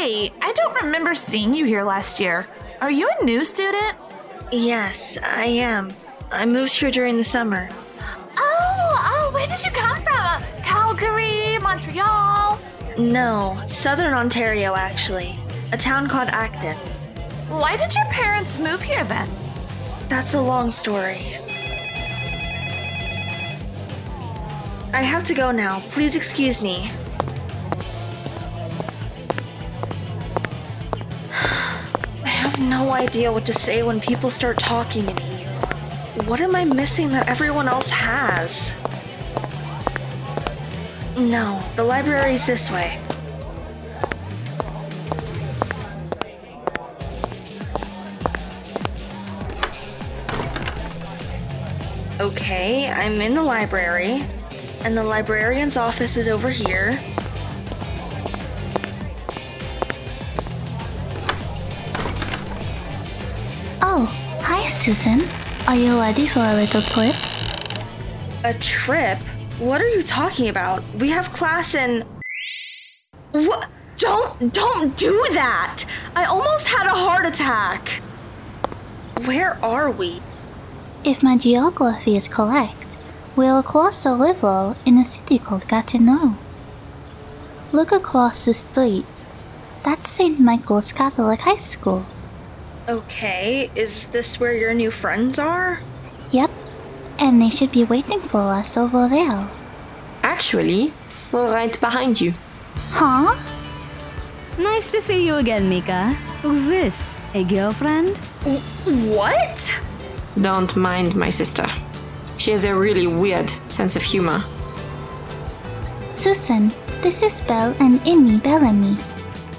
Hey, I don't remember seeing you here last year. Are you a new student? Yes, I am. I moved here during the summer. Oh, oh, where did you come from? Calgary, Montreal? No, southern Ontario, actually. A town called Acton. Why did your parents move here then? That's a long story. I have to go now. Please excuse me. No idea what to say when people start talking to me. What am I missing that everyone else has? No, the library's this way. Okay, I'm in the library, and the librarian's office is over here. Susan. Are you ready for a little trip? A trip? What are you talking about? We have class in. What? Don't, don't do that! I almost had a heart attack! Where are we? If my geography is correct, we're across the river in a city called Gatineau. Look across the street. That's St. Michael's Catholic High School. Okay, is this where your new friends are? Yep, and they should be waiting for us over there. Actually, we're right behind you. Huh? Nice to see you again, Mika. Who's this? A girlfriend? What? Don't mind my sister. She has a really weird sense of humor. Susan, this is Belle and Amy Bellamy.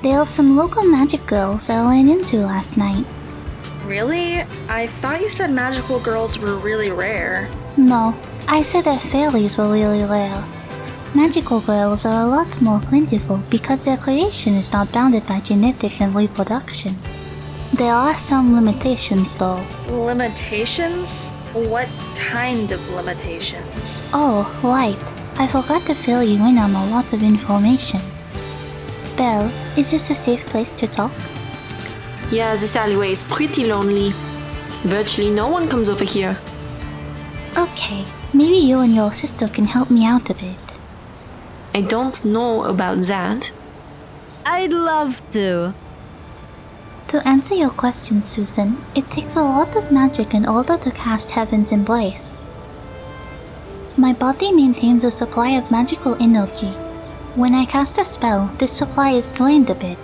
They are some local magic girls I ran into last night. Really? I thought you said magical girls were really rare. No, I said that fairies were really rare. Magical girls are a lot more plentiful because their creation is not bounded by genetics and reproduction. There are some limitations though. Limitations? What kind of limitations? Oh, right. I forgot to fill you in on a lot of information. Belle, is this a safe place to talk? Yeah, this alleyway is pretty lonely. Virtually no one comes over here. Okay, maybe you and your sister can help me out a bit. I don't know about that. I'd love to. To answer your question, Susan, it takes a lot of magic in order to cast Heaven's Embrace. My body maintains a supply of magical energy. When I cast a spell, this supply is drained a bit.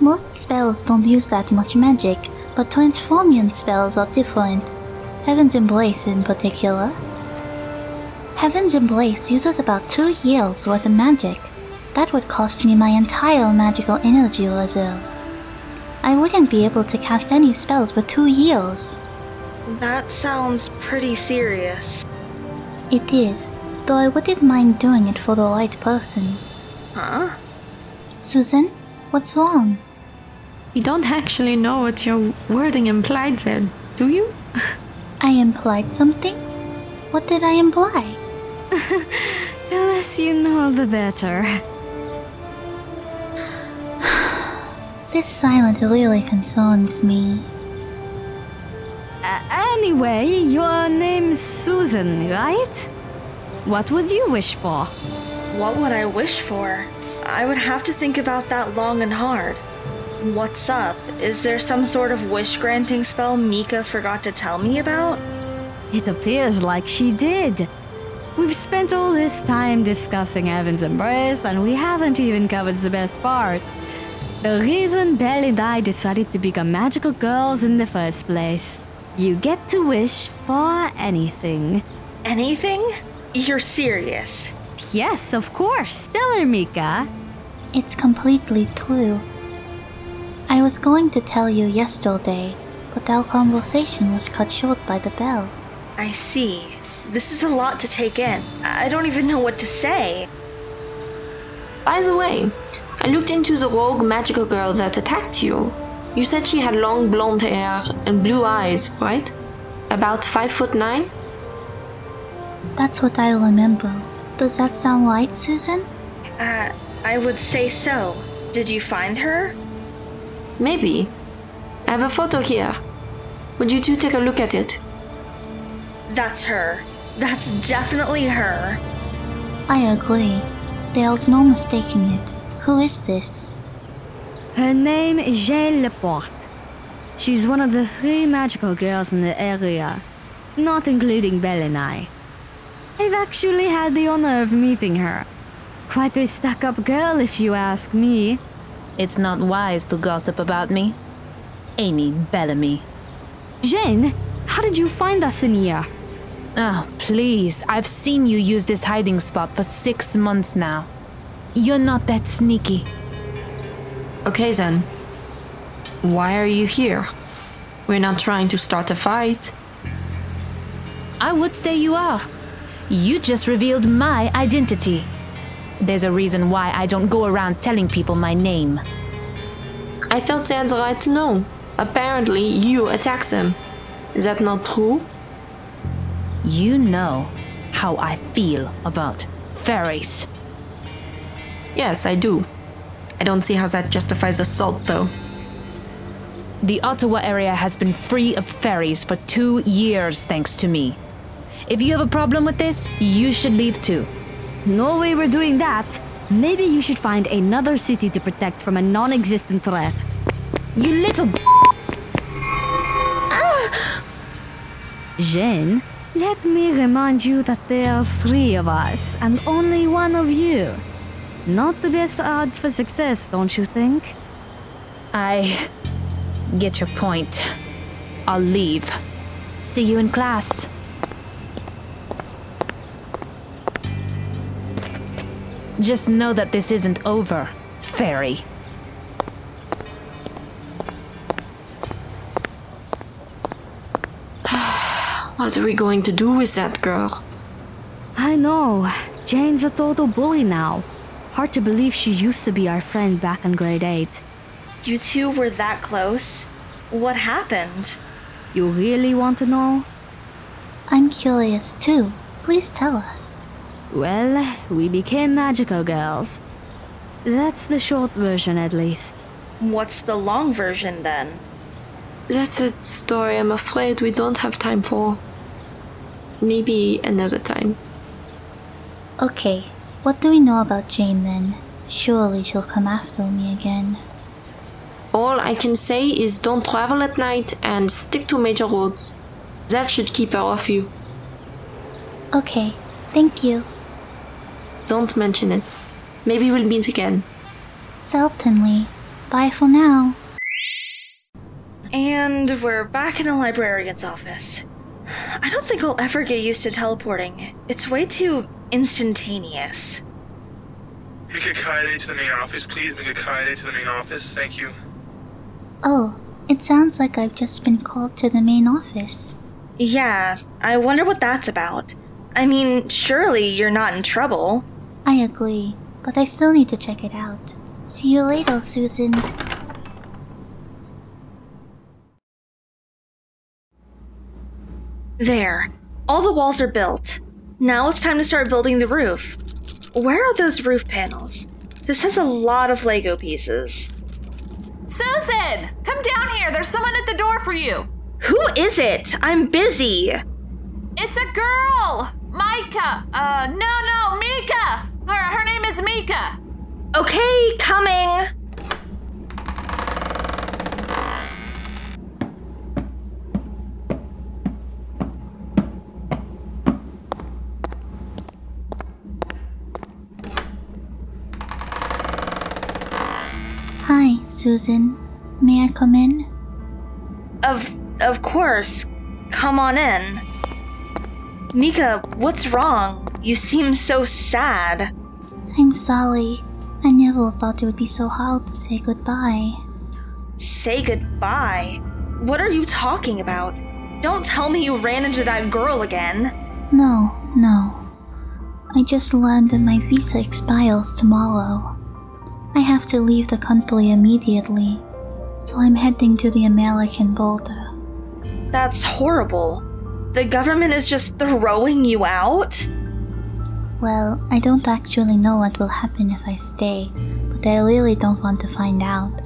Most spells don't use that much magic, but transformian spells are different. Heaven's Embrace in particular. Heaven's Embrace uses about two years worth of magic. That would cost me my entire magical energy reserve. I wouldn't be able to cast any spells for two years. That sounds pretty serious. It is, though I wouldn't mind doing it for the right person. Huh? Susan, what's wrong? You don't actually know what your wording implied then, do you? I implied something? What did I imply? The less you know, the better. This silence really concerns me. A- anyway, your name's Susan, right? What would you wish for? What would I wish for? I would have to think about that long and hard. What's up? Is there some sort of wish granting spell Mika forgot to tell me about? It appears like she did. We've spent all this time discussing Heaven's Embrace, and we haven't even covered the best part. The reason Belle and I decided to become magical girls in the first place. You get to wish for anything. Anything? You're serious. Yes, of course. Tell her, Mika. It's completely true. I was going to tell you yesterday, but our conversation was cut short by the bell. I see. This is a lot to take in. I don't even know what to say. By the way, I looked into the rogue magical girl that attacked you. You said she had long blonde hair and blue eyes, right? About five foot nine? That's what I remember. Does that sound right, Susan? Uh, I would say so. Did you find her? Maybe. I have a photo here. Would you two take a look at it? That's her. That's definitely her. I agree. There's no mistaking it. Who is this? Her name is Jane Laporte. She's one of the three magical girls in the area, not including Belle and I. I've actually had the honor of meeting her. Quite a stuck up girl, if you ask me. It's not wise to gossip about me. Amy Bellamy. Jane, how did you find us in here? Oh, please. I've seen you use this hiding spot for six months now. You're not that sneaky. Okay then. Why are you here? We're not trying to start a fight. I would say you are. You just revealed my identity. There's a reason why I don't go around telling people my name. I felt had the right to know. Apparently, you attacked them. Is that not true? You know how I feel about fairies. Yes, I do. I don't see how that justifies assault, though. The Ottawa area has been free of fairies for two years thanks to me. If you have a problem with this, you should leave too. No way we're doing that. Maybe you should find another city to protect from a non existent threat. You little b- ah! Jane, let me remind you that there's three of us and only one of you. Not the best odds for success, don't you think? I get your point. I'll leave. See you in class. Just know that this isn't over, fairy. What are we going to do with that girl? I know. Jane's a total bully now. Hard to believe she used to be our friend back in grade 8. You two were that close? What happened? You really want to know? I'm curious too. Please tell us. Well, we became magical girls. That's the short version, at least. What's the long version then? That's a story I'm afraid we don't have time for. Maybe another time. Okay, what do we know about Jane then? Surely she'll come after me again. All I can say is don't travel at night and stick to major roads. That should keep her off you. Okay, thank you. Don't mention it. Maybe we'll meet again. Certainly. Bye for now. And we're back in the librarian's office. I don't think I'll ever get used to teleporting. It's way too instantaneous. Mika Kaede to the main office, please. Mika Kaede to the main office. Thank you. Oh, it sounds like I've just been called to the main office. Yeah, I wonder what that's about. I mean, surely you're not in trouble. I agree, but I still need to check it out. See you later, Susan. There. All the walls are built. Now it's time to start building the roof. Where are those roof panels? This has a lot of Lego pieces. Susan! Come down here. There's someone at the door for you. Who is it? I'm busy. It's a girl! Micah! Uh, no, no, Mika! Her, her name is Mika. Okay, coming. Hi, Susan. May I come in? Of of course. Come on in. Mika, what's wrong? You seem so sad. I'm sorry. I never thought it would be so hard to say goodbye. Say goodbye. What are you talking about? Don't tell me you ran into that girl again. No, no. I just learned that my visa expires tomorrow. I have to leave the country immediately, so I'm heading to the American border. That's horrible. The government is just throwing you out? Well, I don't actually know what will happen if I stay, but I really don't want to find out.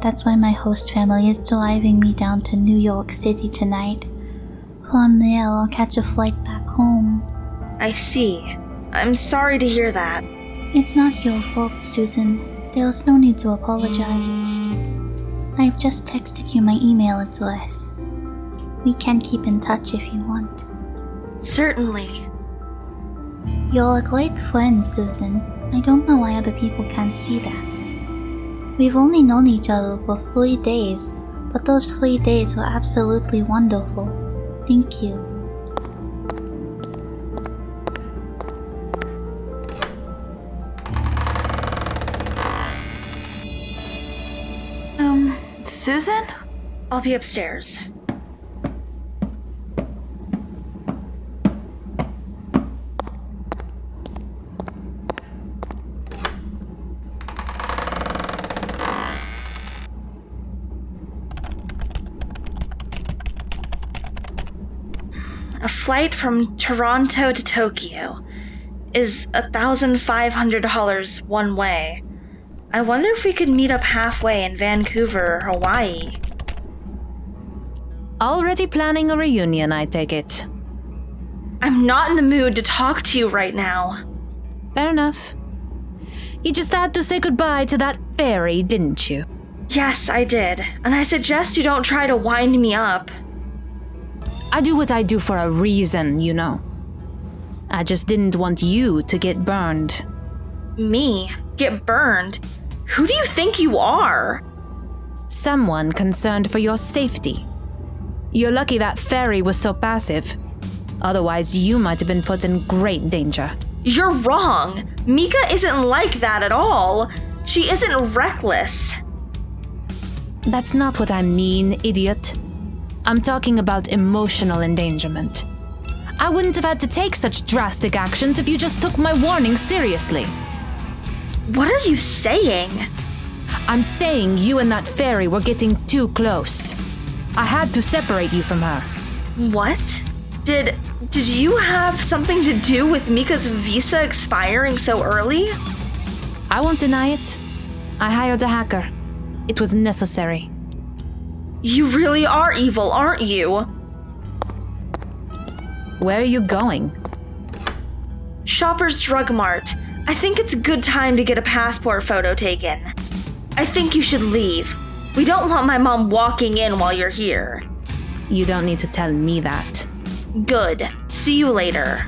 That's why my host family is driving me down to New York City tonight. From there, I'll catch a flight back home. I see. I'm sorry to hear that. It's not your fault, Susan. There's no need to apologize. I've just texted you my email address. We can keep in touch if you want. Certainly. You're a great friend, Susan. I don't know why other people can't see that. We've only known each other for three days, but those three days were absolutely wonderful. Thank you. Um, Susan? I'll be upstairs. A flight from Toronto to Tokyo is $1,500 one way. I wonder if we could meet up halfway in Vancouver or Hawaii. Already planning a reunion, I take it. I'm not in the mood to talk to you right now. Fair enough. You just had to say goodbye to that fairy, didn't you? Yes, I did, and I suggest you don't try to wind me up. I do what I do for a reason, you know. I just didn't want you to get burned. Me? Get burned? Who do you think you are? Someone concerned for your safety. You're lucky that fairy was so passive. Otherwise, you might have been put in great danger. You're wrong. Mika isn't like that at all. She isn't reckless. That's not what I mean, idiot. I'm talking about emotional endangerment. I wouldn't have had to take such drastic actions if you just took my warning seriously. What are you saying? I'm saying you and that fairy were getting too close. I had to separate you from her. What? Did did you have something to do with Mika's visa expiring so early? I won't deny it. I hired a hacker. It was necessary. You really are evil, aren't you? Where are you going? Shoppers Drug Mart. I think it's a good time to get a passport photo taken. I think you should leave. We don't want my mom walking in while you're here. You don't need to tell me that. Good. See you later.